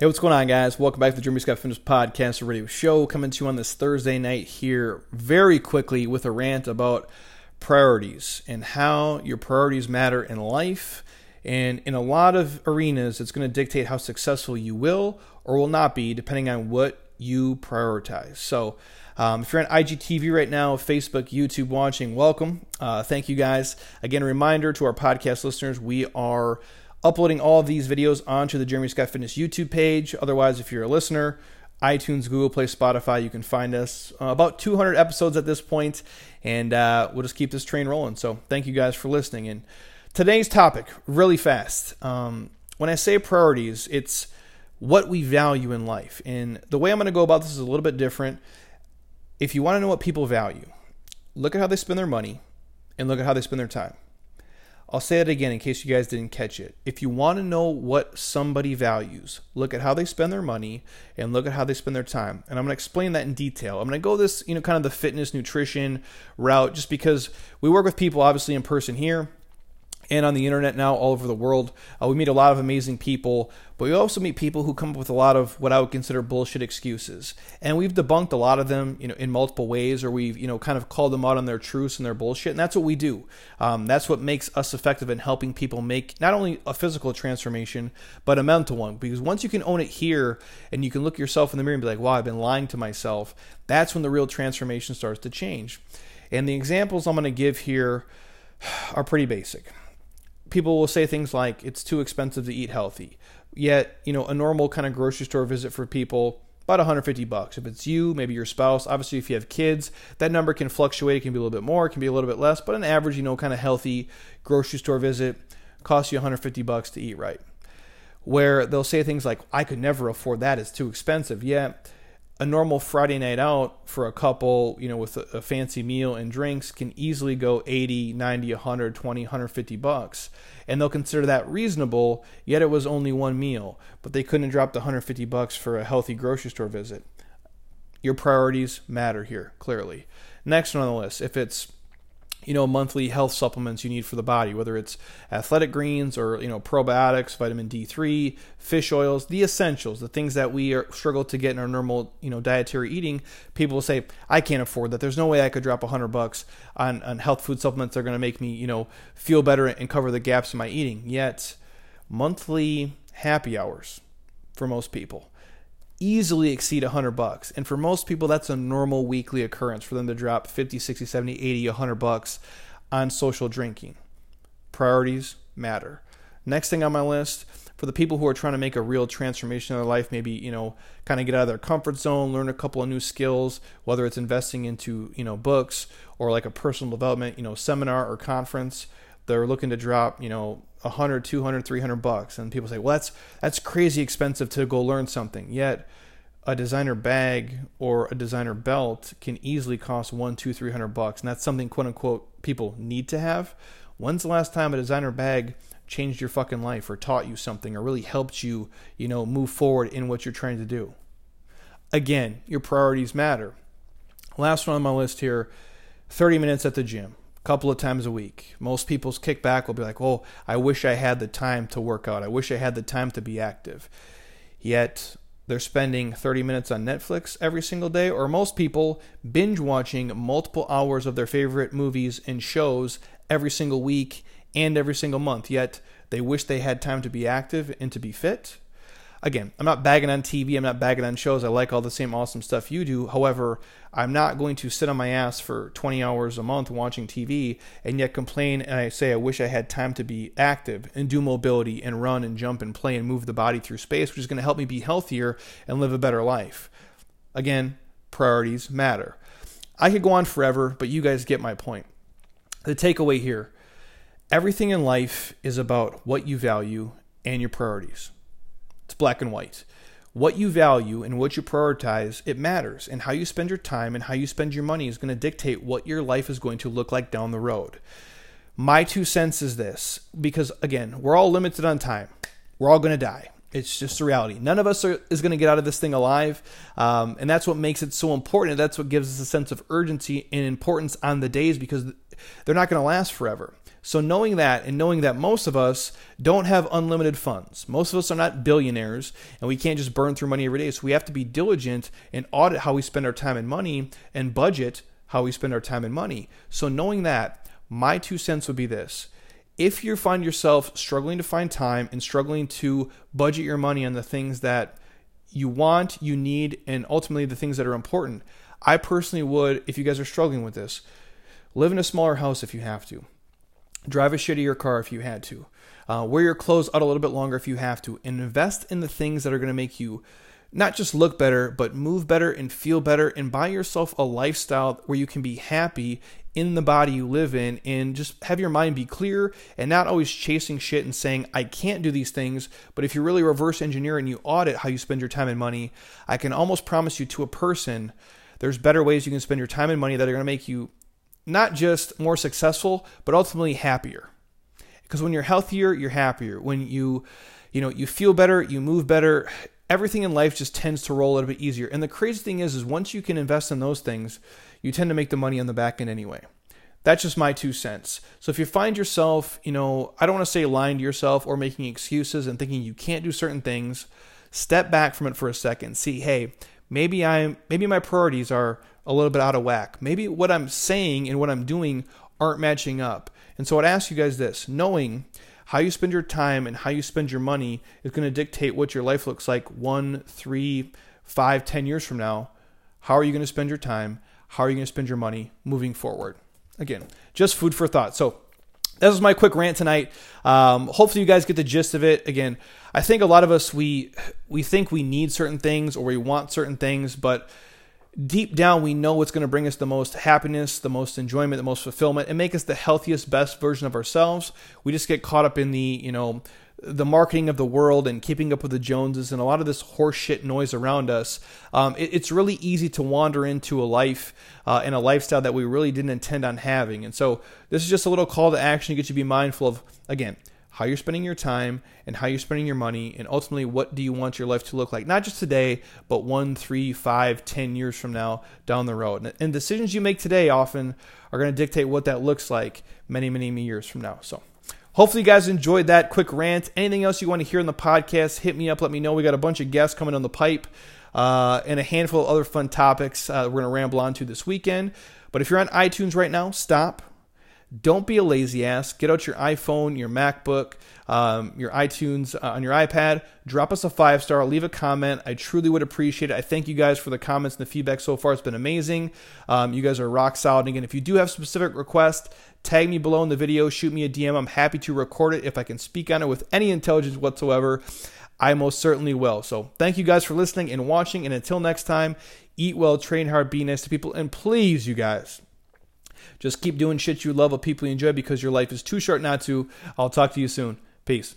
Hey, what's going on, guys? Welcome back to the Jeremy Scott Fitness Podcast Radio Show. Coming to you on this Thursday night here, very quickly with a rant about priorities and how your priorities matter in life. And in a lot of arenas, it's going to dictate how successful you will or will not be, depending on what you prioritize. So, um, if you're on IGTV right now, Facebook, YouTube watching, welcome. Uh, thank you guys. Again, a reminder to our podcast listeners we are uploading all of these videos onto the Jeremy Scott Fitness YouTube page. Otherwise, if you're a listener, iTunes, Google Play, Spotify, you can find us. Uh, about 200 episodes at this point, and uh, we'll just keep this train rolling. So, thank you guys for listening. And today's topic, really fast. Um, when I say priorities, it's what we value in life. And the way I'm going to go about this is a little bit different. If you want to know what people value, look at how they spend their money and look at how they spend their time. I'll say it again in case you guys didn't catch it. If you want to know what somebody values, look at how they spend their money and look at how they spend their time. And I'm going to explain that in detail. I'm going to go this, you know, kind of the fitness nutrition route just because we work with people obviously in person here and on the internet now all over the world. Uh, we meet a lot of amazing people, but we also meet people who come up with a lot of what I would consider bullshit excuses. And we've debunked a lot of them, you know, in multiple ways, or we've, you know, kind of called them out on their truths and their bullshit. And that's what we do. Um, that's what makes us effective in helping people make not only a physical transformation, but a mental one. Because once you can own it here and you can look yourself in the mirror and be like, wow, I've been lying to myself, that's when the real transformation starts to change. And the examples I'm going to give here are pretty basic people will say things like it's too expensive to eat healthy. Yet, you know, a normal kind of grocery store visit for people about 150 bucks. If it's you, maybe your spouse, obviously if you have kids, that number can fluctuate. It can be a little bit more, it can be a little bit less, but an average, you know, kind of healthy grocery store visit costs you 150 bucks to eat right. Where they'll say things like, I could never afford that, it's too expensive. Yet, a normal Friday night out for a couple, you know, with a, a, fancy meal and drinks can easily go 80, 90, 120, 150 bucks. And they'll consider that reasonable, yet it was only one meal. But they couldn't drop the 150 bucks for a healthy grocery store visit. Your priorities matter here, clearly. Next one on the list, if it's you know monthly health supplements you need for the body whether it's athletic greens or you know probiotics vitamin d3 fish oils the essentials the things that we are, struggle to get in our normal you know dietary eating. People will say i can't afford that. There's no way i could drop 100 bucks on, on health food supplements that are going to make me you know feel better and cover the gaps in my eating. Yet monthly happy hours for most people easily exceed 100 bucks. And for most people that's a normal weekly occurrence for them to drop 50, 60, 70, 80, 100 bucks on social drinking. Priorities matter. Next thing on my list, for the people who are trying to make a real transformation in their life, maybe, you know, kind of get out of their comfort zone, learn a couple of new skills, whether it's investing into, you know, books or like a personal development, you know, seminar or conference, they're looking to drop, you know, 100, 200, 300 bucks. And people say, well, that's, that's crazy expensive to go learn something. Yet a designer bag or a designer belt can easily cost one, bucks. And that's something quote unquote people need to have. When's the last time a designer bag changed your fucking life or taught you something or really helped you, you know, move forward in what you're trying to do? Again, your priorities matter. Last one on my list here 30 minutes at the gym couple of times a week. Most people's kickback will be like, "Oh, I wish I had the time to work out. I wish I had the time to be active." Yet they're spending 30 minutes on Netflix every single day, or most people binge watching multiple hours of their favorite movies and shows every single week and every single month. Yet they wish they had time to be active and to be fit again, I'm not bagging on TV, I'm not bagging on shows. I like all the same awesome stuff you do. However, I'm not going to sit on my ass for 20 hours a month watching TV and yet complain and I say I wish I had time to be active and do mobility and run and jump and play and move the body through space, which is going to help me be healthier and live a better life. Again, priorities matter. I could go on forever, but you guys get my point. The takeaway here everything in life is about what you value and your priorities. It's black and white. What you value and what you prioritize, it matters. And how you spend your time and how you spend your money is going to dictate what your life is going to look like down the road. My two cents is this because, again, we're all limited on time. We're all going to die. It's just a reality. None of us are, is going to get out of this thing alive. Um, and that's what makes it so important. That's what gives us a sense of urgency and importance on the days because they're not going to last forever. So, knowing that and knowing that most of us don't have unlimited funds, most of us are not billionaires, and we can't just burn through money every day. So, we have to be diligent and audit how we spend our time and money and budget how we spend our time and money. So, knowing that, my two cents would be this. If you find yourself struggling to find time and struggling to budget your money on the things that you want, you need, and ultimately the things that are important, I personally would, if you guys are struggling with this, live in a smaller house if you have to. Drive a shittier car if you had to, uh, wear your clothes out a little bit longer if you have to, invest in the things that are going to make you not just look better, but move better and feel better, and buy yourself a lifestyle where you can be happy in the body you live in and just have your mind be clear and not always chasing shit and saying, I can't do these things. But if you really reverse engineer and you audit how you spend your time and money, I can almost promise you to a person, there's better ways you can spend your time and money that are going to make you not just more successful, but ultimately happier. Because when you're healthier, you're happier. When you, you know, you feel better, you move better, everything in life just tends to roll a little bit easier. And the crazy thing is, is once you can invest in those things, you tend to make the money on the back end anyway. That's just my two cents. So if you find yourself, you know, I don't want to say lying to yourself or making excuses and thinking you can't do certain things, step back from it for a second. See, hey, maybe I'm maybe my priorities are a little bit out of whack. Maybe what I'm saying and what I'm doing aren't matching up. And so I'd ask you guys this knowing how you spend your time and how you spend your money is going to dictate what your life looks like one, three, five, ten years from now. How are you going to spend your time? How are you going to spend your money moving forward? Again, just food for thought. So that was my quick rant tonight. Um, hopefully, you guys get the gist of it. Again, I think a lot of us we we think we need certain things or we want certain things, but deep down we know what's going to bring us the most happiness, the most enjoyment, the most fulfillment, and make us the healthiest, best version of ourselves. We just get caught up in the, you know, the marketing of the world and keeping up with the Joneses and a lot of this horseshit noise around us. Um, it, it's really easy to wander into a life uh, and a lifestyle that we really didn't intend on having. And so this is just a little call to action to get you to be mindful of, again, how you're spending your time and how you're spending your money, and ultimately, what do you want your life to look like? Not just today, but one, three, five, ten years from now down the road. And decisions you make today often are going to dictate what that looks like many, many, many years from now. So, Hopefully, you guys enjoyed that quick rant. Anything else you want to hear in the podcast, hit me up. Let me know. We got a bunch of guests coming on the pipe uh, and a handful of other fun topics uh, we're going to ramble on to this weekend. But if you're on iTunes right now, stop, don't be a lazy ass. Get out your iPhone, your MacBook, um, your iTunes uh, on your iPad. Drop us a five star. Leave a comment. I truly would appreciate it. I thank you guys for the comments and the feedback so far. It's been amazing. Um, you guys are rock solid. And again, if you do have specific requests, tag me below in the video. Shoot me a DM. I'm happy to record it if I can speak on it with any intelligence whatsoever. I most certainly will. So thank you guys for listening and watching. And until next time, eat well, train hard, be nice to people, and please, you guys just keep doing shit you love with people you enjoy because your life is too short not to. I'll talk to you soon. Peace.